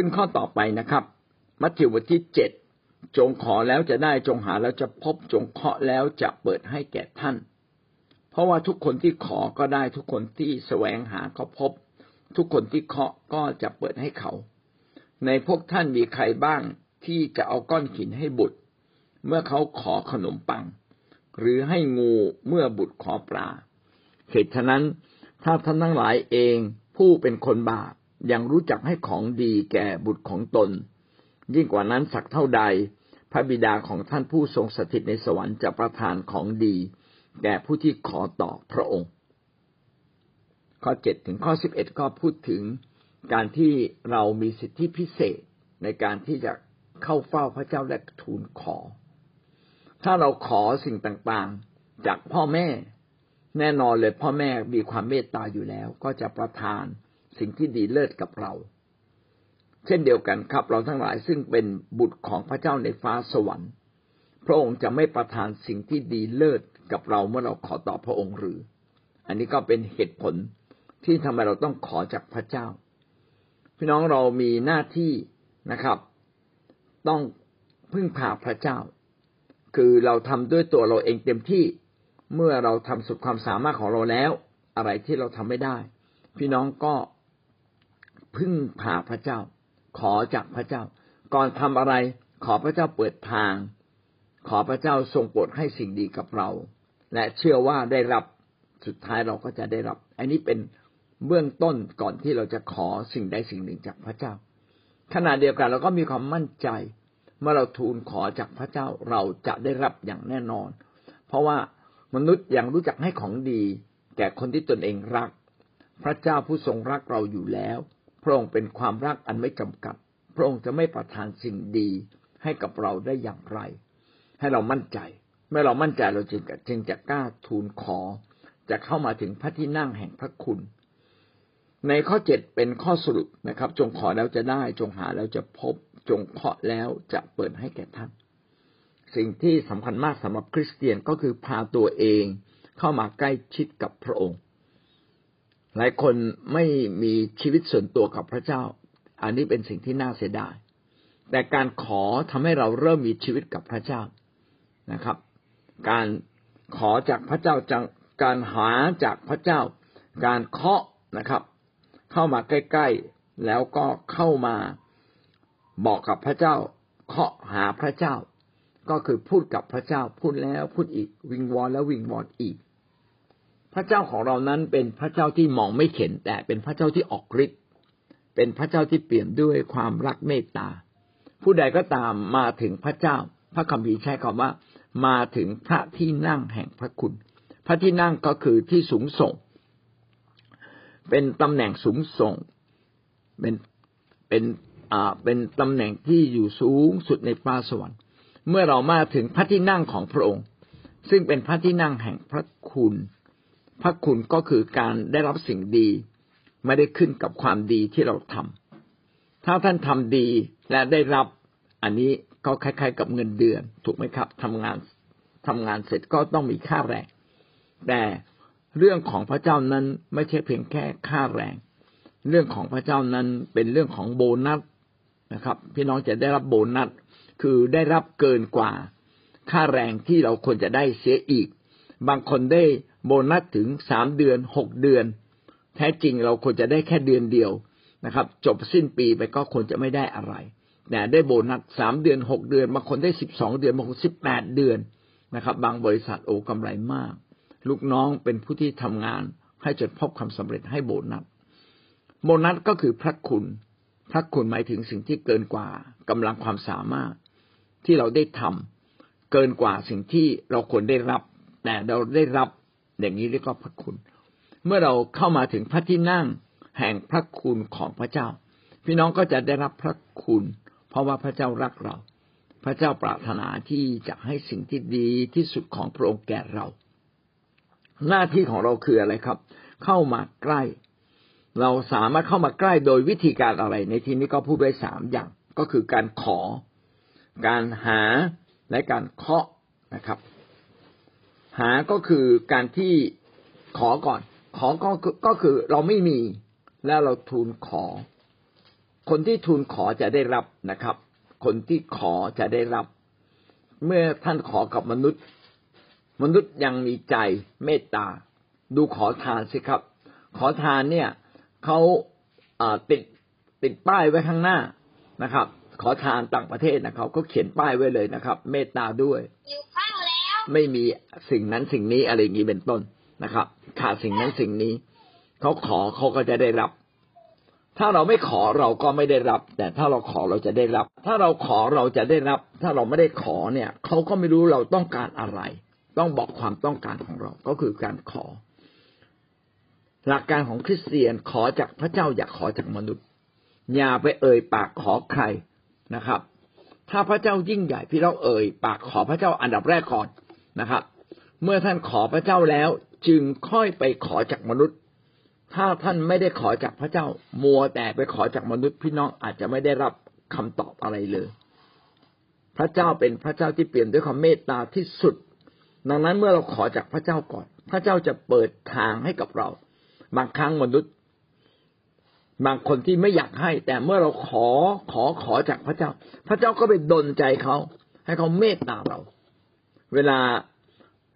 ขึ้นข้อต่อไปนะครับ มัทธิวบทที่เจ็ดจงขอแล้วจะได้จงหาแล้วจะพบจงเคาะแล้วจะเปิดให้แก่ท่าน เพราะว่าทุกคนที่ขอก็ได้ทุกคนที่แสวงหาก็พบ ทุกคนที่เคาะก็จะเปิดให้เขา ในพวกท่านมีใครบ้างที่จะเอาก้อนหินให้บุตร เมื่อเขาขอขนมปัง หรือให้งูเมื่อบุตรขอปลาเหตุฉะนั้นถ้าท่านทั้งหลายเองผู้เป็นคนบาป ยังรู้จักให้ของดีแก่บุตรของตน ยิ่งกว่านั้นสักเท่าใด พระบิดาของท่านผู้ทรงสถิตในสวรรค์จะประทานของดี แก่ผู้ที่ขอต่อพระองค์ ข้อเจ็ดถึงข้อสิบเอ็ดก็พูดถึงการที่เรามีสิทธิพิเศษในการที่จะเข้าเฝ้าพระเจ้าและทูลขอ ถ้าเราขอสิ่งต่างๆ จากพ่อแม่ แน่นอนเลยพ่อแม่มีความเมตตาอยู่แล้ว ก็จะประทาน สิ่งที่ดีเลิศกับเรา เช่นเดียวกันครับ เราทั้งหลายซึ่งเป็นบุตรของพระเจ้าในฟ้าสวรรค์ พระองค์จะไม่ประทานสิ่งที่ดีเลิศกับเราเมื่อเราขอต่อพระองค์หรือ อันนี้ก็เป็นเหตุผลที่ทำไมเราต้องขอจากพระเจ้า พี่น้องเรามีหน้าที่นะครับ ต้องพึ่งพาพระเจ้า คือเราทำด้วยตัวเราเองเต็มที่เมื่อเราทำสุดความสามารถของเราแล้ว อะไรที่เราทำไม่ได้ พี่น้องก็ พึ่งพาพระเจ้า ขอจากพระเจ้า ก่อนทำอะไร ขอพระเจ้าเปิดทาง ขอพระเจ้าทรงโปรดให้สิ่งดีกับเรา และเชื่อว่าได้รับสุดท้ายเราก็จะได้รับ อันนี้เป็นเบื้องต้นก่อนที่เราจะขอสิ่งใดสิ่งหนึ่งจากพระเจ้า ขณะเดียวกันเราก็มีความมั่นใจ เมื่อเราทูลขอจากพระเจ้าเราจะได้รับอย่างแน่นอน เพราะว่ามนุษย์ยังรู้จักให้ของดี แก่คนที่ตนเองรัก พระเจ้าผู้ทรงรักเราอยู่แล้ว ระองค์เป็นความรักอันไม่จำกัด พระองค์จะไม่ประทานสิ่งดีให้กับเราได้อย่างไร ให้เรามั่นใจ เมื่อเรามั่นใจเราจึงจึงจะกล้าทูลขอ จะเข้ามาถึงพระที่นั่งแห่งพระคุณ ในข้อเจ็ดเป็นข้อสรุปนะครับ จงขอแล้วจะได้ จงหาแล้วจะพบ จงเคาะแล้วจะเปิดให้แก่ท่าน สิ่งที่สำคัญมากสำหรับคริสเตียนก็คือพาตัวเองเข้ามาใกล้ชิดกับพระองค์ หลายคนไม่มีชีวิตส่วนตัวกับพระเจ้า อันนี้เป็นสิ่งที่น่าเสียดาย แต่การขอทำให้เราเริ่มมีชีวิตกับพระเจ้านะครับ การขอจากพระเจ้าจากการหาจากพระเจ้า การเคาะนะครับ เข้ามาใกล้ๆ แล้วก็เข้ามาบอกกับพระเจ้า เคาะหาพระเจ้า ก็คือพูดกับพระเจ้า พูดแล้วพูดอีกวิงวอนแล้ววิงวอนอีก พระเจ้าของเรานั้นเป็นพระเจ้าที่มองไม่เห็นแต่เป็นพระเจ้าที่ออกฤทธิ์เป็นพระเจ้าที่เปลี่ยนด้วยความรักเมตตา ผู้ใดก็ตามมาถึงพระเจ้า พระคัมภีร์ใช้คำว่า มาถึงพระที่นั่งแห่งพระคุณ พระที่นั่งก็คือที่สูงส่ง เป็นตำแหน่งสูงส่ง เป็นเป็นอ่าเป็นตำแหน่งที่อยู่สูงสุดในฟ้าสวรรค์เมื่อเรามาถึงพระที่นั่งของพระองค์ ซึ่งเป็นพระที่นั่งแห่งพระคุณ พระคุณก็คือการได้รับสิ่งดี ไม่ได้ขึ้นกับความดีที่เราทำถ้าท่านทำดีและได้รับอันนี้ก็คล้ายๆ กับเงินเดือน ถูกไหมครับทำงานทำงานเสร็จก็ต้องมีค่าแรง แต่เรื่องของพระเจ้านั้นไม่ใช่เพียงแค่ค่าแรง เรื่องของพระเจ้านั้นเป็นเรื่องของโบนัสนะครับ พี่น้องจะได้รับโบนัสคือได้รับเกินกว่า ค่าแรงที่เราควรจะได้เสียอีก บางคนได้ โบนัสถึงสามเดือนหกเดือน แท้จริงเราควรจะได้แค่เดือนเดียวนะครับ จบสิ้นปีไปก็ควรจะไม่ได้อะไรแต่ได้โบนัสสามเดือนหกเดือนบางคนได้สิบสองเดือนบางคนสิบแปดเดือนนะครับ บางบริษัทโอ้กำไรมาก ลูกน้องเป็นผู้ที่ทำงาน ให้จนพบความสำเร็จให้โบนัสโบนัสก็คือพระคุณ พระคุณหมายถึงสิ่งที่เกินกว่ากำลังความสามารถที่เราได้ทำเกินกว่าสิ่งที่เราควรได้รับ แต่เราได้รับ อย่างนี้เรียกว่าพระคุณ เมื่อเราเข้ามาถึงพระที่นั่งแห่งพระคุณของพระเจ้า พี่น้องก็จะได้รับพระคุณ เพราะว่าพระเจ้ารักเรา พระเจ้าปรารถนาที่จะให้สิ่งที่ดีที่สุดของพระองค์แก่เรา หน้าที่ของเราคืออะไรครับ เข้ามาใกล้ เราสามารถเข้ามาใกล้โดยวิธีการอะไร ในที่นี้ก็พูดไว้สามอย่างก็คือการขอ การหาและการเคาะนะครับ หาก็คือการที่ขอก่อน ขอก็ก็คือเราไม่มีแล้วเราทูลขอ คนที่ทูลขอจะได้รับนะครับ คนที่ขอจะได้รับ เมื่อท่านขอกับมนุษย์ มนุษย์ยังมีใจเมตตา ดูขอทานสิครับ ขอทานเนี่ยเขาติดติดป้ายไว้ข้างหน้านะครับ ขอทานต่างประเทศนะครับเขาเขียนป้ายไว้เลยนะครับ เมตตาด้วย ไม่มีสิ่งนั้นสิ่งนี้อะไรอย่างนี้เป็นต้นนะครับ ขาดสิ่งนั้นสิ่งนี้ เขาขอเขาก็จะได้รับ ถ้าเราไม่ขอเราก็ไม่ได้รับ แต่ถ้าเราขอเราจะได้รับ ถ้าเราขอเราจะได้รับ ถ้าเราไม่ได้ขอเนี่ยเขาก็ไม่รู้เราต้องการอะไร ต้องบอกความต้องการของเราก็คือการขอ หลักการของคริสเตียนขอจากพระเจ้าอย่าขอจากมนุษย์ อย่าไปเอ่ยปากขอใครนะครับ ถ้าพระเจ้ายิ่งใหญ่พี่เราเอ่ยปากขอพระเจ้าอันดับแรกก่อน นะครับ เมื่อท่านขอพระเจ้าแล้วจึงค่อยไปขอจากมนุษย์ ถ้าท่านไม่ได้ขอจากพระเจ้า มัวแต่ไปขอจากมนุษย์พี่น้องอาจจะไม่ได้รับคำตอบอะไรเลย พระเจ้าเป็นพระเจ้าที่เปลี่ยนด้วยความเมตตาที่สุด ดังนั้นเมื่อเราขอจากพระเจ้าก่อน พระเจ้าจะเปิดทางให้กับเรา บางครั้งมนุษย์ บางคนที่ไม่อยากให้ แต่เมื่อเราขอขอขอจากพระเจ้า พระเจ้าก็ไปดลใจเขา ให้เขาเมตตาเรา เวลา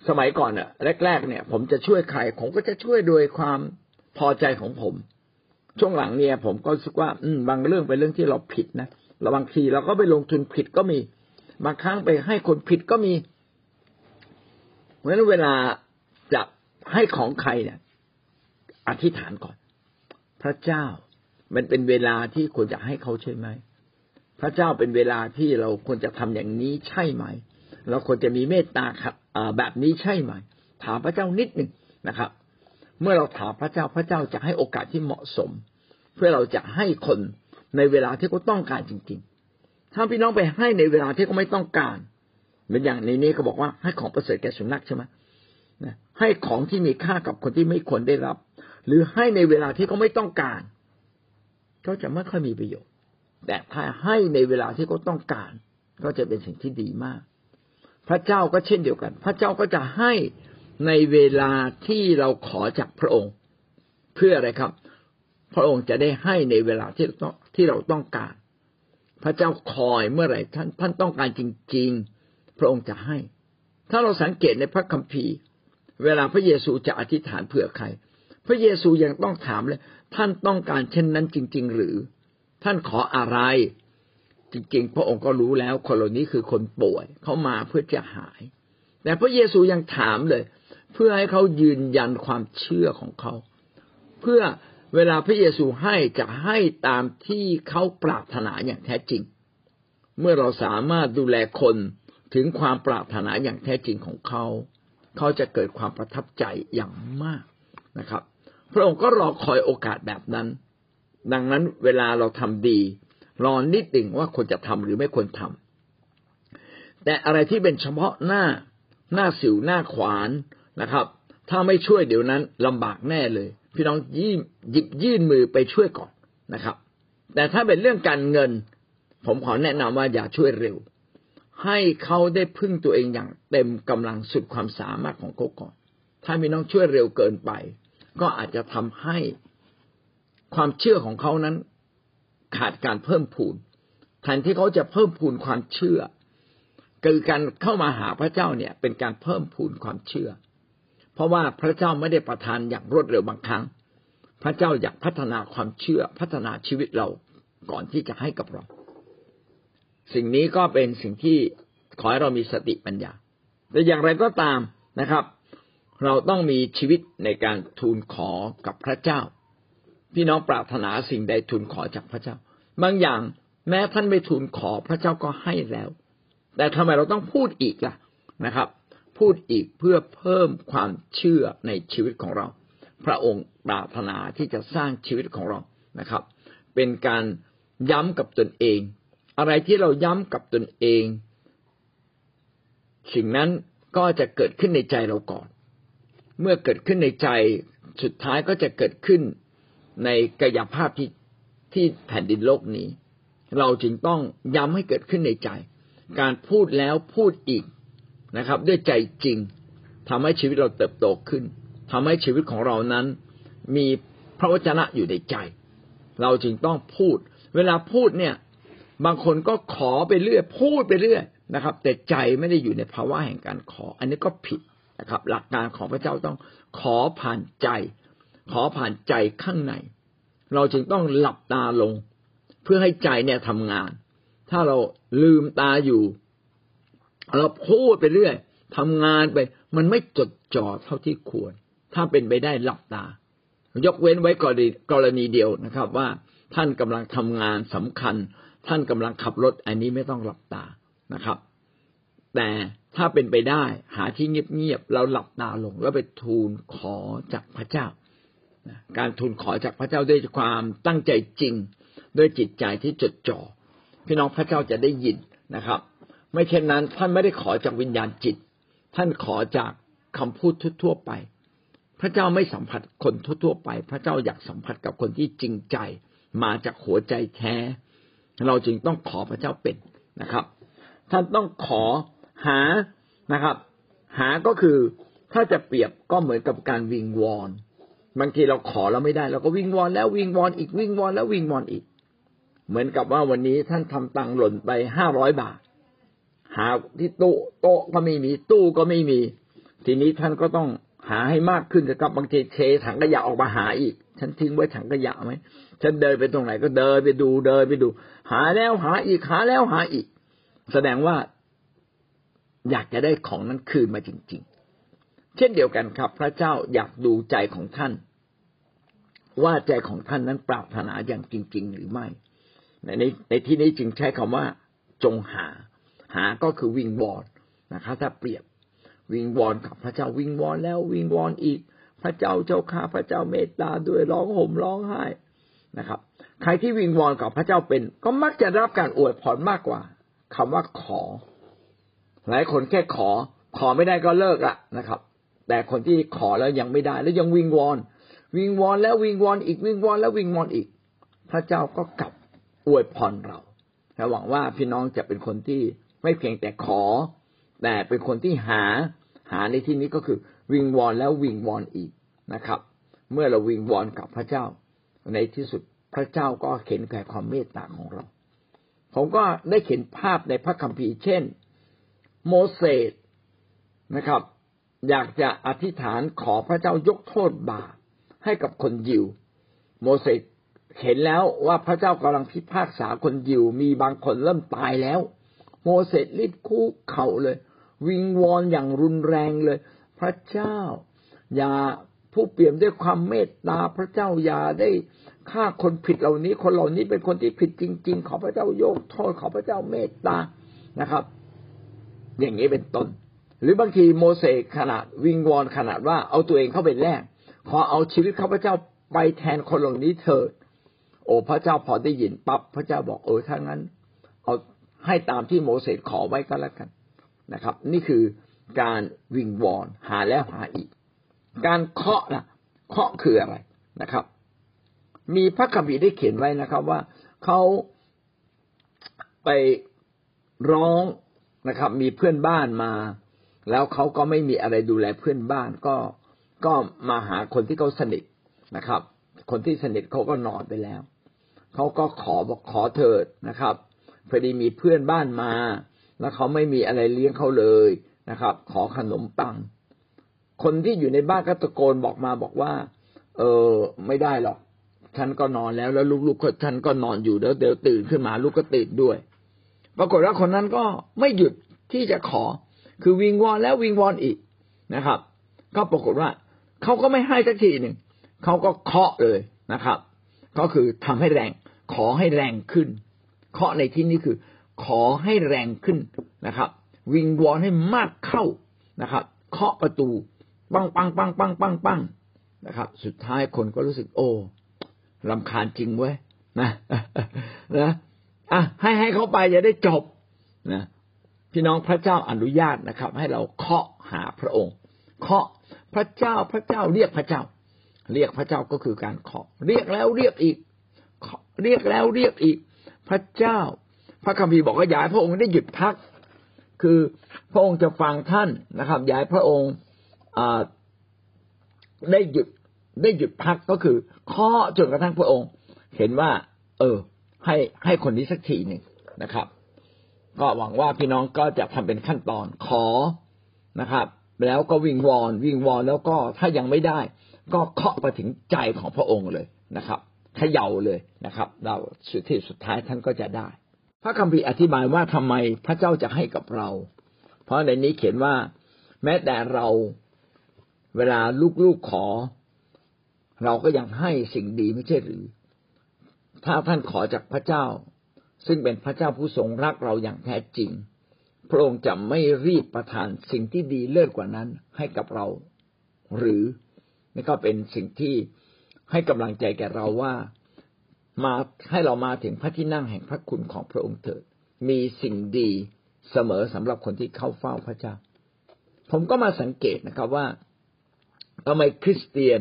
สมัยก่อนอะแรก ๆ เนี่ย ผมจะช่วยใครผมก็จะช่วยโดยความพอใจของผม ช่วงหลังเนี่ย ผมก็รู้สึกว่า อืม บางเรื่องเป็นเรื่องที่เราผิดนะเราบางทีเราก็ไปลงทุนผิดก็มี บางครั้งไปให้คนผิดก็มี เพราะฉะนั้นเวลาจะให้ของใครเนี่ย อธิษฐานก่อน พระเจ้า มันเป็นเวลาที่ควรจะให้เขาใช่ไหม พระเจ้าเป็นเวลาที่เราควรจะทำอย่างนี้ใช่ไหม เราควรจะมีเมตตาครับแบบนี้ใช่ไหม ถามพระเจ้านิดหนึ่งนะครับ เมื่อเราถามพระเจ้าพระเจ้าจะให้โอกาสที่เหมาะสม เพื่อเราจะให้คนในเวลาที่เขาต้องการจริง ๆ ถ้าพี่น้องไปให้ในเวลาที่เขาไม่ต้องการเหมือนอย่างในนี้เขาบอกว่าให้ของประเสริฐแก่สุนัขใช่ไหมให้ของที่มีค่ากับคนที่ไม่ควรได้รับ หรือให้ในเวลาที่เขาไม่ต้องการก็จะไม่ค่อยมีประโยชน์ แต่ถ้าให้ในเวลาที่เขาต้องการ ก็จะเป็นสิ่งที่ดีมาก ระเจ้าก็เช่นเดียวกัน พระเจ้าก็จะให้ในเวลาที่เราขอจากพระองค์ เพื่ออะไรครับ พระองค์จะได้ให้ในเวลาที่เราต้องที่เราต้องการ พระเจ้าคอยเมื่อไหร่ท่านท่านต้องการจริง ๆ พระองค์จะให้ ถ้าเราสังเกตในพระคัมภีร์ เวลาพระเยซูจะอธิษฐานเผื่อใคร พระเยซูยังต้องถามเลย ท่านต้องการเช่นนั้นจริง ๆ หรือ ท่านขออะไร จริงๆ พระองค์ก็รู้แล้วคนเหล่านี้คือคนป่วย เขามาเพื่อจะหาย แต่พระเยซูยังถามเลย เพื่อให้เขายืนยันความเชื่อของเขา เพื่อเวลาพระเยซูให้จะให้ตามที่เขาปรารถนาอย่างแท้จริง เมื่อเราสามารถดูแลคนถึงความปรารถนาอย่างแท้จริงของเขา เขาจะเกิดความประทับใจอย่างมากนะครับ พระองค์ก็รอคอยโอกาสแบบนั้น ดังนั้นเวลาเราทำดี รอนิดหนึ่งว่าควรจะทำหรือไม่ควรทำแต่อะไรที่เป็นเฉพาะหน้าหน้าสิวหน้าขวานนะครับ ถ้าไม่ช่วยเดี๋ยวนั้นลำบากแน่เลย พี่น้องยิ้มหยิบยื่นมือไปช่วยก่อนนะครับ แต่ถ้าเป็นเรื่องการเงิน ผมขอแนะนำว่าอย่าช่วยเร็ว ให้เขาได้พึ่งตัวเองอย่างเต็มกำลังสุดความสามารถของเขาก่อน ถ้าพี่น้องช่วยเร็วเกินไป ก็อาจจะทำให้ความเชื่อของเขานั้น ขาดการเพิ่มพูนแทนที่เขาจะเพิ่มพูนความเชื่อ คือการเข้ามาหาพระเจ้าเนี่ยเป็นการเพิ่มพูนความเชื่อ เพราะว่าพระเจ้าไม่ได้ประทานอย่างรวดเร็วบางครั้ง พระเจ้าอยากพัฒนาความเชื่อพัฒนาชีวิตเราก่อนที่จะให้กับเรา สิ่งนี้ก็เป็นสิ่งที่ขอให้เรามีสติปัญญา แต่อย่างไรก็ตามนะครับ เราต้องมีชีวิตในการทูลขอกับพระเจ้า พี่น้องปรารถนาสิ่งใดทูลขอจากพระเจ้า บางอย่างแม้ท่านไม่ทูลขอพระเจ้าก็ให้แล้ว แต่ทำไมเราต้องพูดอีกล่ะนะครับ พูดอีกเพื่อเพิ่มความเชื่อในชีวิตของเรา พระองค์ปรารถนาที่จะสร้างชีวิตของเรานะครับ เป็นการย้ำกับตนเอง อะไรที่เราย้ำกับตนเอง สิ่งนั้นก็จะเกิดขึ้นในใจเราก่อน เมื่อเกิดขึ้นในใจสุดท้ายก็จะเกิดขึ้น ในกายภาพที่ที่แผ่นดินโลกนี้ เราจึงต้องย้ำให้เกิดขึ้นในใจ การพูดแล้วพูดอีกนะครับ ด้วยใจจริงทำให้ชีวิตเราเติบโตขึ้นทำให้ชีวิตของเรานั้น มีพระวจนะอยู่ในใจ เราจึงต้องพูด เวลาพูดเนี่ย บางคนก็ขอไปเรื่อย พูดไปเรื่อยนะครับ แต่ใจไม่ได้อยู่ในภาวะแห่งการขอ อันนี้ก็ผิดนะครับ หลักการของพระเจ้าต้องขอผ่านใจ ขอผ่านใจข้างใน เราจึงต้องหลับตาลง เพื่อให้ใจเนี่ยทำงาน ถ้าเราลืมตาอยู่ เราพูดไปเรื่อยทำงานไป มันไม่จดจ่อเท่าที่ควร ถ้าเป็นไปได้หลับตา ยกเว้นไว้กรณีกรณีเดียวนะครับ ว่าท่านกำลังทำงานสำคัญ ท่านกำลังขับรถอันนี้ไม่ต้องหลับตานะครับ แต่ถ้าเป็นไปได้หาที่เงียบๆเราหลับตาลงแล้วไปทูลขอจากพระเจ้า การทูลขอจากพระเจ้าด้วยความตั้งใจจริง ด้วยจิตใจที่จดจ่อพี่น้องพระเจ้าจะได้ยินนะครับ ไม่เช่นนั้นท่านไม่ได้ขอจากวิญญาณจิต ท่านขอจากคำพูดทั่วๆไป พระเจ้าไม่สัมผัสคนทั่วๆไป พระเจ้าอยากสัมผัสกับคนที่จริงใจ มาจากหัวใจแท้ เราจึงต้องขอพระเจ้าเป็นนะครับ ท่านต้องขอหานะครับ หาก็คือถ้าจะเปรียบก็เหมือนกับการวิงวอน บางทีเราขอเราไม่ได้เราก็วิงวอนแล้ววิงวอนอีกวิงวอนแล้ววิงวอนอีก เหมือนกับว่าวันนี้ท่านทำตังหล่นไปห้าร้อยบาท หาที่โต๊ะโต๊ะก็ไม่มีตู้ก็ไม่มี ทีนี้ท่านก็ต้องหาให้มากขึ้นนะครับบางทีเทถังขยะออกมาหาอีก ฉันทิ้งไว้ถังขยะไหมฉันเดินไปตรงไหนก็เดินไปดูเดินไปดู หาแล้วหาอีกหาแล้วหาอีก แสดงว่าอยากจะได้ของนั้นคืนมาจริง เช่นเดียวกันครับ พระเจ้าอยากดูใจของท่าน ว่าใจของท่านนั้นปรารถนาอย่างจริง ๆ หรือไม่ ในในที่นี้จึงใช้คำว่า จงหา หาก็คือวิงวอนนะครับถ้าเปรียบวิงวอนกับพระเจ้าวิงวอนแล้ววิงวอนอีก พระเจ้าเจ้าข้าพระเจ้าเมตตาด้วยร้องห่มร้องไห้นะครับ ใครที่วิงวอนกับพระเจ้าเป็น ก็มักจะรับการอวยพรมากกว่าคำว่าขอ หลายคนแค่ขอ ขอไม่ได้ก็เลิกละนะครับ แต่คนที่ขอแล้วยังไม่ได้ แล้วยังวิงวอน วิงวอนแล้ววิงวอนอีกวิงวอนแล้ววิงวอนอีก พระเจ้าก็กลับอวยพรเราและหวังว่าพี่น้องจะเป็นคนที่ไม่เพียงแต่ขอ แต่เป็นคนที่หาหาในที่นี้ก็คือ วิงวอนแล้ววิงวอนอีกนะครับ เมื่อเราวิงวอนกับพระเจ้า ในที่สุดพระเจ้าก็เข็นแก่ความเมตตาของเรา ผมก็ได้เห็นภาพในพระคัมภีร์เช่น โมเสสนะครับ อยากจะอธิษฐานขอพระเจ้ายกโทษบาปให้กับคนยิว โมเสสเห็นแล้วว่าพระเจ้ากำลังพิพากษาคนยิว มีบางคนเริ่มตายแล้ว โมเสสรีบคู่เข่าเลย วิงวอนอย่างรุนแรงเลย พระเจ้า อย่าผู้เปี่ยมด้วยความเมตตาพระเจ้าอย่าได้ฆ่าคนผิดเหล่านี้ คนเหล่านี้เป็นคนที่ผิดจริง ๆ ขอพระเจ้ายกโทษขอพระเจ้าเมตตานะครับ อย่างนี้เป็นต้น หรือบางทีโมเสสขนาดวิงวอนขนาดว่าเอาตัวเองเข้าไปแลกขอเอาชีวิตข้าพเจ้าไปแทนคนเหล่านี้เถิด โอ้พระเจ้าพอได้ยินปั๊บพระเจ้าบอกเออถ้างั้น เอาให้ตามที่โมเสสขอไว้ก็แล้วกันนะครับ นี่คือการวิงวอนหาแล้วหาอีก การเคาะล่ะ เคาะคืออะไรนะครับ มีพระคัมภีร์ได้เขียนไว้นะครับว่าเขาไปร้องนะครับ มีเพื่อนบ้านมา แล้วเขาก็ไม่มีอะไรดูแลเพื่อนบ้านก็ก็มาหาคนที่เขาสนิทนะครับ คนที่สนิทเขาก็นอนไปแล้วเขาก็ขอบอกขอเถิดนะครับพอดีมีเพื่อนบ้านมา แล้วเขาไม่มีอะไรเลี้ยงเขาเลยนะครับ ขอขนมปัง คนที่อยู่ในบ้านก็ตะโกนบอกมาบอกว่า เออไม่ได้หรอกฉันก็นอนแล้วแล้วลูกๆก็ฉันก็นอนอยู่แล้วเดี๋ยวตื่นขึ้นมาลูกก็ตื่นด้วย ปรากฏว่าคนนั้นก็ไม่หยุดที่จะขอ คือวิงวอนแล้ววิงวอนอีกนะครับ ก็ปรากฏว่าเขาก็ไม่ให้สักทีหนึ่งเขาก็เคาะเลยนะครับ ก็คือทำให้แรง ขอให้แรงขึ้น เคาะในที่นี้คือ ขอให้แรงขึ้นนะครับ วิงวอนให้มากเข้านะครับ เคาะประตูปังปังปังปังปังปังนะครับ สุดท้ายคนก็รู้สึกโอ้ลำคาญจริงเว้ยนะนะอะให้ให้เขาไปจะได้จบนะ พี่น้องพระเจ้าอนุญาตนะครับ ให้เราเคาะหาพระองค์ เคาะพระเจ้าพระเจ้าเรียกพระเจ้า เรียกพระเจ้าก็คือการเคาะ เรียกแล้วเรียกอีก เรียกแล้วเรียกอีก พระเจ้า พระคัมภีร์บอกว่าย้ายพระองค์ได้หยุดพัก คือพระองค์จะฟังท่านนะครับย้ายพระองค์ได้หยุดได้หยุดพักก็คือเคาะจนกระทั่งพระองค์ เห็นว่า เออ ให้ให้คนนี้สักทีหนึ่งนะครับ ก็หวังว่าพี่น้องก็จะทำเป็นขั้นตอนขอนะครับ แล้วก็วิงวอนวิงวอนแล้วก็ถ้ายังไม่ได้ ก็เคาะไปถึงใจของพระองค์เลยนะครับเขย่าเลยนะครับ เราสุดที่สุดท้ายท่านก็จะได้ พระคัมภีร์อธิบายว่าทำไมพระเจ้าจะให้กับเรา เพราะในนี้เขียนว่า แม้แต่เราเวลาลูกๆขอ เราก็ยังให้สิ่งดีไม่ใช่หรือ ถ้าท่านขอจากพระเจ้า ซึ่งเป็นพระเจ้าผู้ทรงรักเราอย่างแท้จริง พระองค์จะไม่รีบประทานสิ่งที่ดีเลิศกว่านั้นให้กับเรา หรือนี่ก็เป็นสิ่งที่ให้กำลังใจแก่เราว่ามาให้เรามาถึงพระที่นั่งแห่งพระคุณของพระองค์เถิด มีสิ่งดีเสมอสำหรับคนที่เข้าเฝ้าพระเจ้า ผมก็มาสังเกตนะครับว่าทำไมคริสเตียน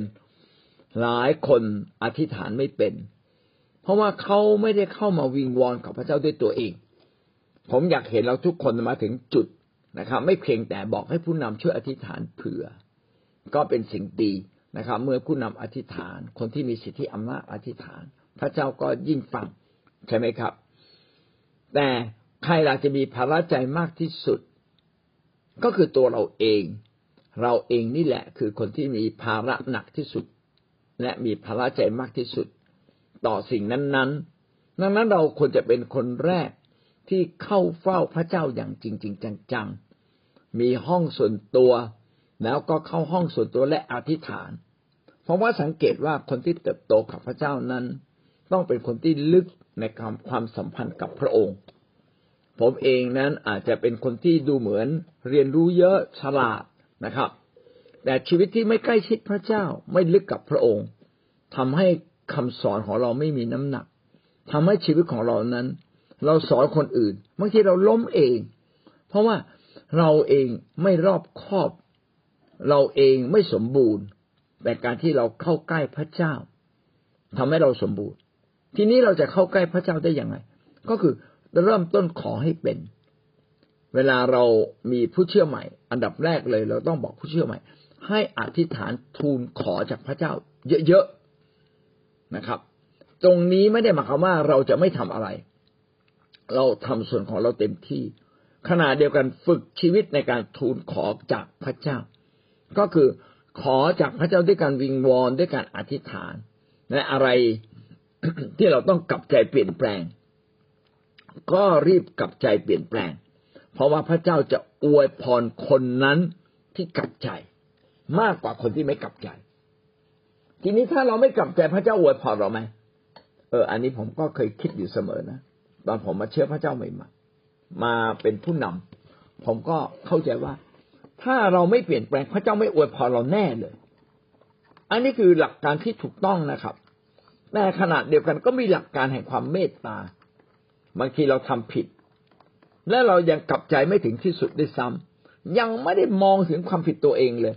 หลายคนอธิษฐานไม่เป็น เพราะว่าเขาไม่ได้เข้ามาวิงวอนกับพระเจ้าด้วยตัวเอง ผมอยากเห็นเราทุกคนมาถึงจุดนะครับ ไม่เพียงแต่บอกให้ผู้นำช่วยอธิษฐานเผื่อ ก็เป็นสิ่งดีนะครับ เมื่อผู้นำอธิษฐาน คนที่มีสิทธิอำนาจอธิษฐาน พระเจ้าก็ยิ่งฟังใช่ไหมครับ แต่ใครล่ะจะมีภาระใจมากที่สุด ก็คือตัวเราเอง เราเองนี่แหละ คือคนที่มีภาระหนักที่สุด และมีภาระใจมากที่สุด ต่อสิ่งนั้นๆ ดังนั้นเราควรจะเป็นคนแรกที่เข้าเฝ้าพระเจ้าอย่างจริง ๆ จังๆ มีห้องส่วนตัว แล้วก็เข้าห้องส่วนตัวและอธิษฐาน เพราะว่าสังเกตว่าคนที่เติบโตกับพระเจ้านั้น ต้องเป็นคนที่ลึกในความความสัมพันธ์กับพระองค์ ผมเองนั้นอาจจะเป็นคนที่ดูเหมือนเรียนรู้เยอะฉลาดนะครับ แต่ชีวิตที่ไม่ใกล้ชิดพระเจ้าไม่ลึกกับพระองค์ทำให้ คำสอนของเราไม่มีน้ำหนักทำให้ชีวิตของเรานั้น เราสอนคนอื่นบางทีเราล้มเอง เพราะว่าเราเองไม่รอบคอบ เราเองไม่สมบูรณ์ แต่การที่เราเข้าใกล้พระเจ้าทำให้เราสมบูรณ์ ทีนี้เราจะเข้าใกล้พระเจ้าได้อยังไงก็คือเริ่มต้นขอให้เป็น เวลาเรามีผู้เชื่อใหม่ อันดับแรกเลย เราต้องบอกผู้เชื่อใหม่ ให้อธิษฐานทูลขอจากพระเจ้า เยอะๆ นะครับ ตรงนี้ไม่ได้หมายความว่าเราจะไม่ทำอะไร เราทำส่วนของเราเต็มที่ขณะเดียวกันฝึกชีวิตในการทูลขอจากพระเจ้า ก็คือขอจากพระเจ้าด้วยการวิงวอนด้วยการอธิษฐานและอะไรที่เราต้องกลับใจเปลี่ยนแปลง ก็รีบกลับใจเปลี่ยนแปลง เพราะว่าพระเจ้าจะอวยพรคนนั้นที่กลับใจ มากกว่าคนที่ไม่กลับใจ ทีนี้ถ้าเราไม่กลับใจพระเจ้าอวยพรเราไหมเออ อันนี้ผมก็เคยคิดอยู่เสมอนะตอนผมมาเชื่อพระเจ้าใหม่ๆมาเป็นผู้นำผมก็เข้าใจว่า ถ้าเราไม่เปลี่ยนแปลงพระเจ้าไม่อวยพรเราแน่เลย อันนี้คือหลักการที่ถูกต้องนะครับแต่ขณะเดียวกันก็มีหลักการแห่งความเมตตาบางทีเราทำผิด และเรายังกลับใจไม่ถึงที่สุดด้วยซ้ำยังไม่ได้มองถึงความผิดตัวเองเลย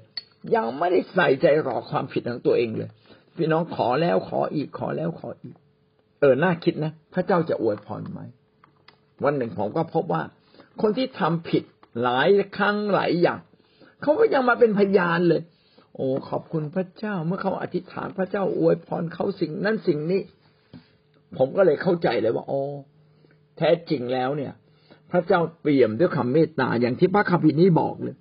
ยังไม่ได้ใส่ใจรอความผิดของตัวเองเลย พี่น้องขอแล้วขออีกขอแล้วขออีก เออน่าคิดนะ พระเจ้าจะอวยพรไหมวันหนึ่งผมก็พบว่า คนที่ทำผิดหลายครั้งหลายอย่างเขาก็ยังมาเป็นพยานเลย โอ้ขอบคุณพระเจ้าเมื่อเขาอธิษฐานพระเจ้าอวยพรเขาสิ่งนั้นสิ่งนี้ ผมก็เลยเข้าใจเลยว่าอ๋อแท้จริงแล้วเนี่ย พระเจ้าเปี่ยมด้วยคำเมตตาอย่างที่พระคัมภีร์นี้บอกเลย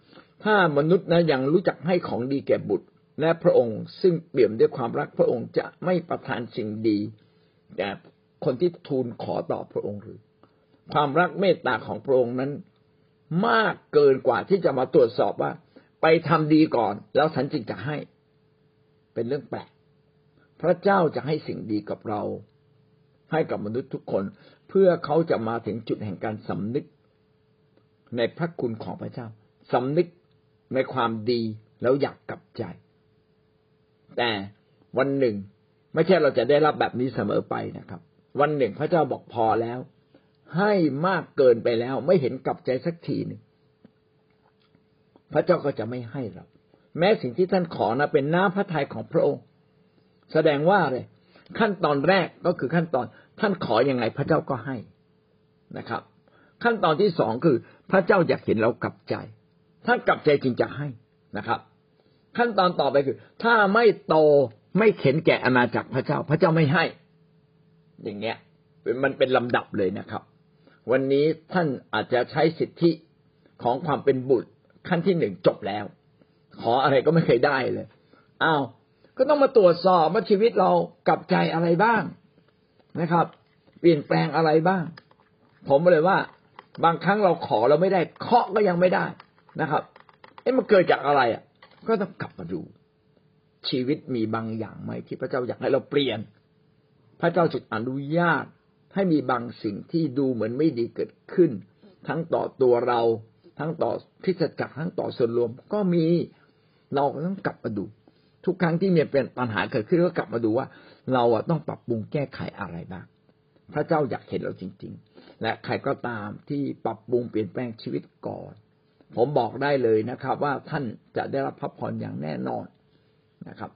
ถ้ามนุษย์นะยังรู้จักให้ของดีแก่บุตร และพระองค์ซึ่งเปี่ยมด้วยความรักพระองค์จะไม่ประทานสิ่งดีแก่คนที่ทูลขอต่อพระองค์หรือ ความรักเมตตาของพระองค์นั้น มากเกินกว่าที่จะมาตรวจสอบว่า ไปทำดีก่อน แล้วฉันจึงจะให้ เป็นเรื่องแปลกพระเจ้าจะให้สิ่งดีกับเรา ให้กับมนุษย์ทุกคน เพื่อเขาจะมาถึงจุดแห่งการสำนึก ในพระคุณของพระเจ้าสำนึก ในความดีแล้วอยากกลับใจ แต่วันหนึ่ง ไม่ใช่เราจะได้รับแบบนี้เสมอไปนะครับ วันหนึ่งพระเจ้าบอกพอแล้ว ให้มากเกินไปแล้ว ไม่เห็นกลับใจสักทีหนึ่งพระเจ้าก็จะไม่ให้เรา แม้สิ่งที่ท่านขอนะเป็นน้ำพระทัยของพระองค์ แสดงว่าเลยขั้นตอนแรกก็คือขั้นตอนท่านขออยังไงพระเจ้าก็ให้นะครับ ขั้นตอนที่สองคือ พระเจ้าอยากเห็นเรากลับใจ ถ้ากลับใจจริงจะให้นะครับ ขั้นตอนต่อไปคือ ถ้าไม่โตไม่เข็นแก่อาณาจักรพระเจ้า พระเจ้าไม่ให้ อย่างเงี้ยมันเป็นลำดับเลยนะครับ วันนี้ท่านอาจจะใช้สิทธิของความเป็นบุตรขั้นที่หนึ่งจบแล้ว ขออะไรก็ไม่เคยได้เลยอ้าวก็ต้องมาตรวจสอบว่าชีวิตเรากลับใจอะไรบ้างนะครับ เปลี่ยนแปลงอะไรบ้าง ผมเลยว่า บางครั้งเราขอเราไม่ได้เคาะก็ยังไม่ได้ นะครับเอ๊ะมันเกิดจากอะไรอะ ก็ต้องกลับมาดู ชีวิตมีบางอย่างไหมที่พระเจ้าอยากให้เราเปลี่ยน พระเจ้าจึงอนุญาตให้มีบางสิ่งที่ดูเหมือนไม่ดีเกิดขึ้น ทั้งต่อตัวเรา ทั้งต่อพิจจักรทั้งต่อส่วนรวม ก็มีเราต้องกลับมาดู ทุกครั้งที่มีเป็นปัญหาเกิดขึ้นก็กลับมาดูว่า เราอะต้องปรับปรุงแก้ไขอะไรบ้างพระเจ้าอยากเห็นเราจริง ๆ และใครก็ตามที่ปรับปรุงเปลี่ยนแปลงชีวิตก่อน ผมบอกได้เลยนะครับ ว่าท่านจะได้รับพระพรอย่างแน่นอนนะครับ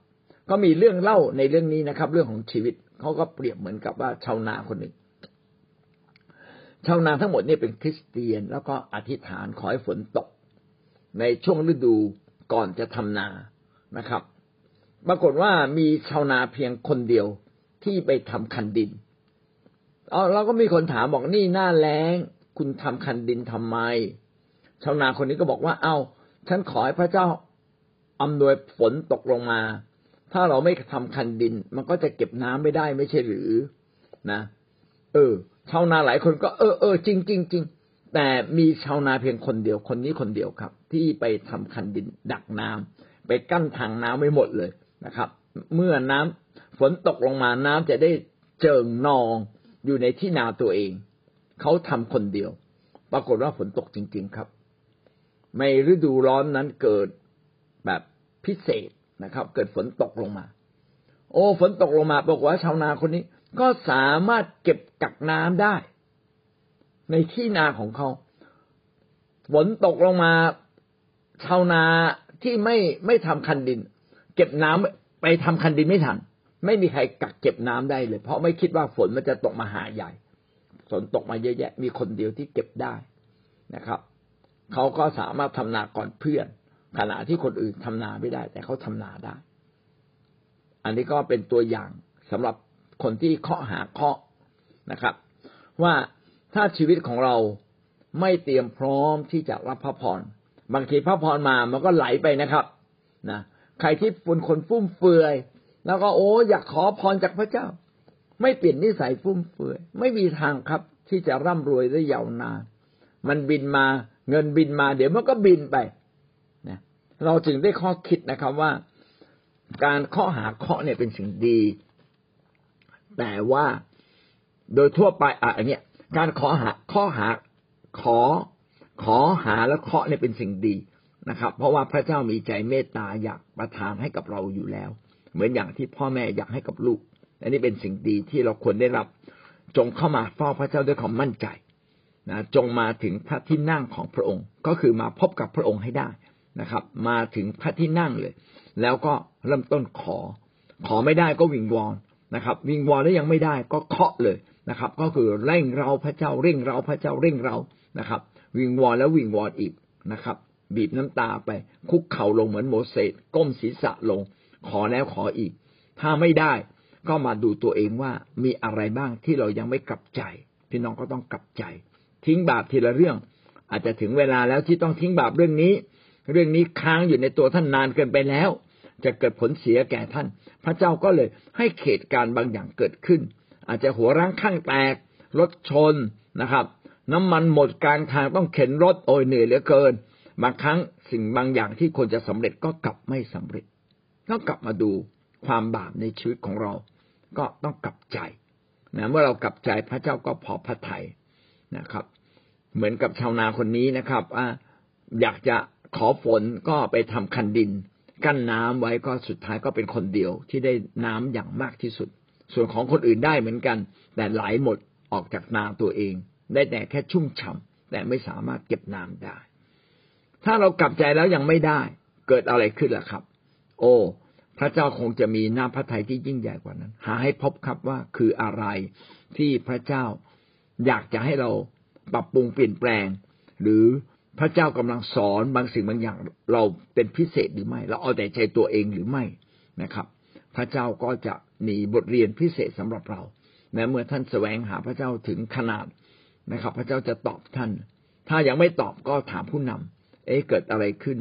ก็มีเรื่องเล่าในเรื่องนี้นะครับ เรื่องของชีวิตเขาก็เปรียบเหมือนกับว่าชาวนาคนหนึ่งชาวนาทั้งหมดนี่เป็นคริสเตียน แล้วก็อธิษฐานขอให้ฝนตก ในช่วงฤดูก่อนจะทำนานะครับ ปรากฏว่ามีชาวนาเพียงคนเดียวที่ไปทำคันดินเอาเราก็มีคนถามบอกนี่หน้าแล้ง คุณทำคันดินทำไม ชาวนาคนนี้ก็บอกว่า เอา้า ฉันขอให้พระเจ้าอำนวยฝนตกลงมา ถ้าเราไม่ทำคันดิน มันก็จะเก็บน้ำไม่ได้ไม่ใช่หรือนะ เออ ชาวนาหลายคนก็เออเออจริงจริงจริงแต่มีชาวนาเพียงคนเดียวคนนี้คนเดียวครับ ที่ไปทำคันดินดักน้ำไปกั้นทางน้ำไม่หมดเลยนะครับ เมื่อน้ำฝนตกลงมาน้ำจะได้เจิ่งนองอยู่ในที่นาตัวเอง เขาทำคนเดียว ปรากฏว่าฝนตกจริง ๆ ครับ ในฤดูร้อนนั้นเกิดแบบพิเศษนะครับ เกิดฝนตกลงมา โอ้ฝนตกลงมาบอกว่าชาวนาคนนี้ ก็สามารถเก็บกักน้ำได้ ในที่นาของเขา ฝนตกลงมาชาวนาที่ไม่ไม่ทำคันดิน เก็บน้ำไปทำคันดินไม่ทัน ไม่มีใครกักเก็บน้ำได้เลย เพราะไม่คิดว่าฝนมันจะตกมาหาใหญ่ฝนตกมาเยอะแยะ มีคนเดียวที่เก็บได้นะครับ เขาก็สามารถทำนาก่อนเพื่อน ขณะที่คนอื่นทำนาไม่ได้ แต่เขาทำนาได้ อันนี้ก็เป็นตัวอย่างสำหรับคนที่เคาะหาเคาะนะครับ ว่าถ้าชีวิตของเราไม่เตรียมพร้อมที่จะรับพระพรบางทีพระพรมามันก็ไหลไปนะครับนะใครที่เป็นคนฟุ่มเฟือย แล้วก็โอ้อยากขอพรจากพระเจ้า ไม่เปลี่ยนนิสัยฟุ่มเฟือย ไม่มีทางครับที่จะร่ำรวยได้ยาวนานมันบินมา เงินบินมาเดี๋ยวมันก็บินไปนะเราจึงได้ข้อคิดนะครับว่า การข้อหาเคาะเนี่ยเป็นสิ่งดี แต่ว่าโดยทั่วไปอะอันเนี้ยการขอหาข้อหาขอ ขอหาและเคาะเนี่ยเป็นสิ่งดีนะครับ เพราะว่าพระเจ้ามีใจเมตตาอยากประทานให้กับเราอยู่แล้ว เหมือนอย่างที่พ่อแม่อยากให้กับลูกอันนี้เป็นสิ่งดีที่เราควรได้รับจงเข้ามาเฝ้าพระเจ้าด้วยความมั่นใจ นะจงมาถึงพระที่นั่งของพระองค์ ก็คือมาพบกับพระองค์ให้ได้นะครับ มาถึงพระที่นั่งเลย แล้วก็เริ่มต้นขอ ขอไม่ได้ก็วิงวอนนะครับ วิงวอนแล้วยังไม่ได้ก็เคาะเลยนะครับ ก็คือเร่งเราพระเจ้าเร่งเราพระเจ้าเร่งเรานะครับ วิงวอนแล้ววิงวอนอีกนะครับ บีบน้ำตาไป คุกเข่าลงเหมือนโมเสสก้มศีรษะลง ขอแล้วขออีก ถ้าไม่ได้ก็มาดูตัวเองว่ามีอะไรบ้างที่เรายังไม่กลับใจ พี่น้องก็ต้องกลับใจ ทิ้งบาปทีละเรื่อง อาจจะถึงเวลาแล้วที่ต้องทิ้งบาปเรื่องนี้ เรื่องนี้ค้างอยู่ในตัวท่านนานเกินไปแล้ว จะเกิดผลเสียแก่ท่าน พระเจ้าก็เลยให้เขตการบางอย่างเกิดขึ้น อาจจะหัวร่างข้างแตกรถชนนะครับ น้ำมันหมดกลางทางต้องเข็นรถโอยเหนื่อยเหลือเกิน บางครั้งสิ่งบางอย่างที่ควรจะสำเร็จก็กลับไม่สำเร็จก็กลับมาดูความบาปในชีวิตของเรา ก็ต้องกลับใจนะเมื่อเรากลับใจพระเจ้าก็พอพระทัย นะครับ เหมือนกับชาวนาคนนี้นะครับว่าอยากจะขอฝนก็ไปทำคันดิน กั้นน้ำไว้ก็สุดท้ายก็เป็นคนเดียวที่ได้น้ำอย่างมากที่สุด ส่วนของคนอื่นได้เหมือนกัน แต่ไหลหมดออกจากนาตัวเอง ได้แต่แค่ชุ่มฉ่าแต่ไม่สามารถเก็บน้ำได้ ถ้าเรากลับใจแล้วยังไม่ได้ เกิดอะไรขึ้นล่ะครับ โอ้พระเจ้าคงจะมีน้ำพระทัยที่ยิ่งใหญ่กว่านั้น หาให้พบครับว่าคืออะไรที่พระเจ้า อยากจะให้เราปรับปรุงเปลี่ยนแปลง หรือพระเจ้ากำลังสอนบางสิ่งบางอย่างเราเป็นพิเศษหรือไม่ เราเอาแต่ใจตัวเองหรือไม่นะครับ พระเจ้าก็จะมีบทเรียนพิเศษสำหรับเราแม้เมื่อท่านแสวงหาพระเจ้าถึงขนาดนะครับ พระเจ้าจะตอบท่าน ถ้ายังไม่ตอบก็ถามผู้นำเอ๊ะเกิดอะไรขึ้น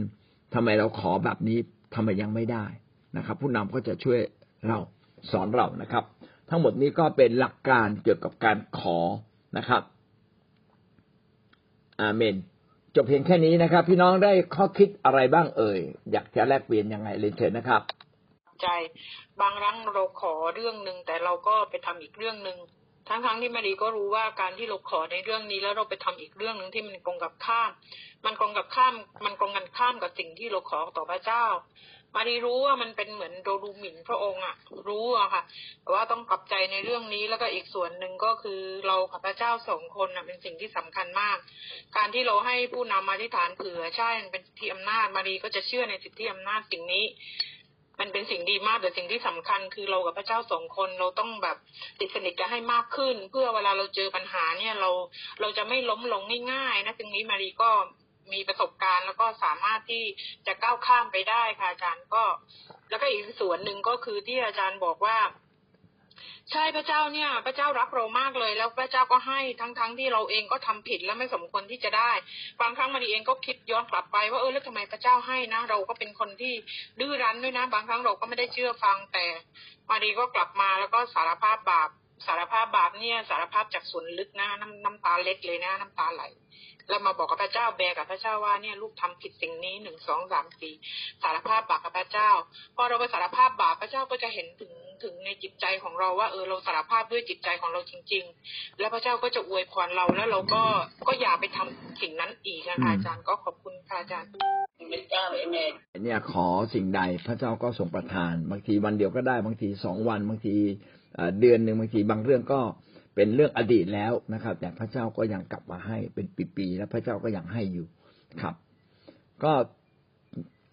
ทำไมเราขอแบบนี้ทำไมยังไม่ได้นะครับ ผู้นำก็จะช่วยเราสอนเรานะครับ ทั้งหมดนี้ก็เป็นหลักการเกี่ยวกับการขอ นะครับ อาเมน จบเพียงแค่นี้นะครับ พี่น้องได้ข้อคิดอะไรบ้างเอ่ย อยากจะแลกเปลี่ยนยังไงเรียนเชิญนะครับ ใจบางครั้งเราขอเรื่องหนึ่งแต่เราก็ไปทำอีกเรื่องหนึ่งทั้งๆทที่มารีก็รู้ว่าการที่เราขอในเรื่องนี้แล้วเราไปทำอีกเรื่องหนึ่งที่มันตรงกับข้าม มันตรงกับข้าม มันตรงกันข้ามกับสิ่งที่เราขอต่อพระเจ้า มารีรู้ว่ามันเป็นเหมือนโดดูหมิ่นพระองค์อะรู้อะค่ะ แต่ว่าต้องกลับใจในเรื่องนี้แล้วก็อีกส่วนหนึ่งก็คือเรากับพระเจ้าสองคนอะเป็นสิ่งที่สำคัญมาก การที่เราให้ผู้นำมาที่ฐานเผื่อใช่เป็นสิทธิอำนาจมารีก็จะเชื่อในสิทธิอำนาจสิ่งนี้มันเป็นสิ่งดีมากแต่สิ่งที่สำคัญคือเรากับพระเจ้าสองคนเราต้องแบบติดสนิทกันให้มากขึ้น เพื่อเวลาเราเจอปัญหาเนี่ยเราเราจะไม่ล้มลงง่ายๆนะตรงนี้มารีก็ มีประสบการณ์ แล้วก็สามารถที่จะก้าวข้ามไปได้ค่ะอาจารย์ก็ แล้วก็อีกส่วนหนึ่งก็คือที่อาจารย์บอกว่า ใช่พระเจ้าเนี่ย พระเจ้ารักเรามากเลย แล้วพระเจ้าก็ให้ทั้งๆทที่เราเองก็ทำผิดและไม่สมควรที่จะได้บางครั้งมารีเองก็คิดย้อนกลับไปว่าเออแล้วทำไมพระเจ้าให้นะ เราก็เป็นคนที่ดื้อรั้นด้วยนะ บางครั้งเราก็ไม่ได้เชื่อฟังแต่ มารีก็กลับมาแล้วก็สารภาพบาปสารภาพบาปเนี่ยสารภาพจากส่วนลึกนะน้ำน้ำตาเล็ดเลยนะ น้ำตาไหล แล้วมาบอกกับพระเจ้าแบกกับพระเจ้าว่าเนี่ยลูกทำผิดสิ่งนี้หนึ่งสองสามสี่สารภาพบาปกับพระเจ้าพอเราไปสารภาพบาปพระเจ้าก็จะเห็นถึงถึงในจิตใจของเราว่าเออเราสารภาพด้วยจิตใจของเราจริง ๆ แล้วพระเจ้าก็จะอวยพรเราแล้วเราก็ก็อย่าไปทำสิ่งนั้นอีกนะคะอาจารย์ก็ขอบคุณค่ะอาจารย์เนี่ยขอสิ่งใดพระเจ้าก็ทรงประทาน บางทีวันเดียวก็ได้บางทีสองวันบางทีเดือนหนึ่งบางทีบางเรื่องก็ เป็นเรื่องอดีตแล้วนะครับ แต่พระเจ้าก็ยังกลับมาให้เป็นปีๆแล้วพระเจ้าก็ยังให้อยู่ครับ ก็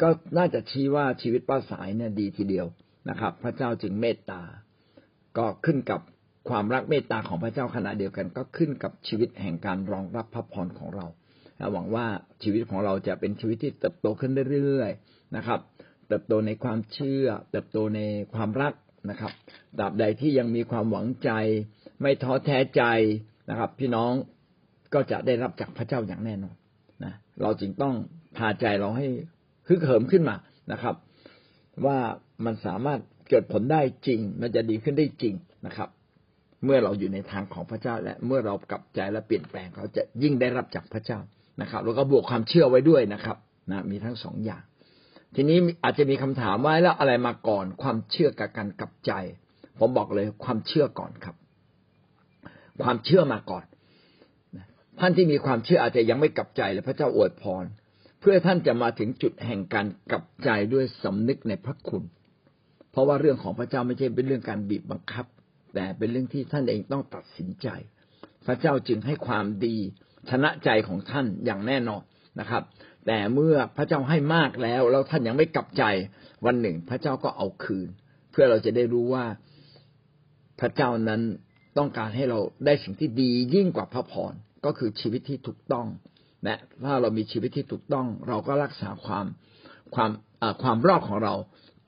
ก็น่าจะชี้ว่าชีวิตป้าสายเนี่ยดีทีเดียวนะครับ พระเจ้าจึงเมตตา ก็ขึ้นกับความรักเมตตาของพระเจ้าขณะเดียวกัน ก็ขึ้นกับชีวิตแห่งการรองรับพระพรของเราหวังว่าชีวิตของเราจะเป็นชีวิตที่เติบโตขึ้นเรื่อยๆนะครับ เติบโตในความเชื่อ เติบโตในความรักนะครับตราบใดที่ยังมีความหวังใจ ไม่ท้อแท้ใจนะครับ พี่น้องก็จะได้รับจากพระเจ้าอย่างแน่นอนนะเราจึงต้องพาใจเราให้ฮึกเหิมขึ้นมานะครับ ว่ามันสามารถเกิดผลได้จริง มันจะดีขึ้นได้จริงนะครับ เมื่อเราอยู่ในทางของพระเจ้า และเมื่อเรากลับใจและเปลี่ยนแปลงเราจะยิ่งได้รับจากพระเจ้านะครับ แล้วก็บวกความเชื่อไว้ด้วยนะครับนะมีทั้งสองอย่าง ทีนี้อาจจะมีคำถามว่าแล้วอะไรมาก่อน ความเชื่อกับการกลับใจ ผมบอกเลยความเชื่อก่อนครับ ความเชื่อมาก่อนท่านที่มีความเชื่ออาจจะยังไม่กลับใจเลยพระเจ้าอวยพร เพื่อท่านจะมาถึงจุดแห่งการกลับใจด้วยสำนึกในพระคุณ เพราะว่าเรื่องของพระเจ้าไม่ใช่เป็นเรื่องการบีบบังคับ แต่เป็นเรื่องที่ท่านเองต้องตัดสินใจ พระเจ้าจึงให้ความดีชนะใจของท่านอย่างแน่นอนนะครับ แต่เมื่อพระเจ้าให้มากแล้ว แล้วท่านยังไม่กลับใจวันหนึ่ง พระเจ้าก็เอาคืน เพื่อเราจะได้รู้ว่าพระเจ้านั้น ต้องการให้เราได้สิ่งที่ดียิ่งกว่าพระพรก็คือชีวิตที่ถูกต้องนะถ้าเรามีชีวิตที่ถูกต้อง เราก็รักษาความความความรอดของเรา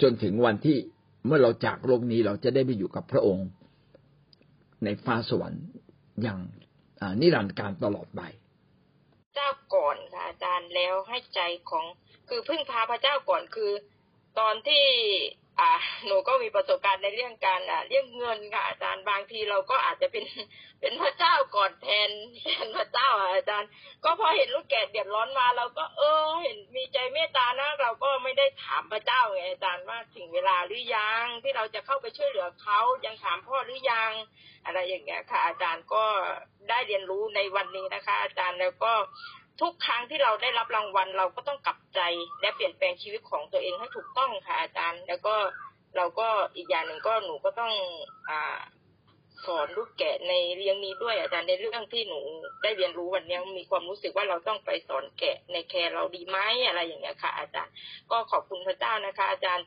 จนถึงวันที่เมื่อเราจากโลกนี้เราจะได้ไปอยู่กับพระองค์ ในฟ้าสวรรค์อย่างนิรันดร์การตลอดไปเจ้าก่อนค่ะอาจารย์แล้วให้ใจของคือพึ่งพาพระเจ้าก่อนคือ ตอนที่ อ่าหนูก็มีประสบการณ์ในเรื่องการอ่าเรื่องเงินค่ะอาจารย์บางทีเราก็อาจจะเป็นเป็นพระเจ้าก่อนแทนแทนพระเจ้าอาจารย์ ก็พอเห็นลูกแกดเดือดร้อนมา เราก็เออ เห็นมีใจเมตตานะ เราก็ไม่ได้ถามพระเจ้าไงอาจารย์ว่าถึงเวลาหรือยังที่เราจะเข้าไปช่วยเหลือเขายังถามพ่อหรือยัง อะไรอย่างเงี้ยค่ะ อาจารย์ก็ได้เรียนรู้ในวันนี้นะคะ อาจารย์แล้วก็ ทุกครั้งที่เราได้รับรางวัล เราก็ต้องกลับใจ และเปลี่ยนแปลงชีวิตของตัวเองให้ถูกต้องค่ะอาจารย์ แล้วก็เราก็อีกอย่างหนึ่งก็หนูก็ต้องอ่าสอนลูกแกะในเรื่องนี้ด้วยอาจารย์ในเรื่องที่หนูได้เรียนรู้วันนี้มีความรู้สึกว่าเราต้องไปสอนแกะในแคร์เราดีไหมอะไรอย่างเงี้ยค่ะ อาจารย์ ก็ขอบคุณพระเจ้านะคะ อาจารย์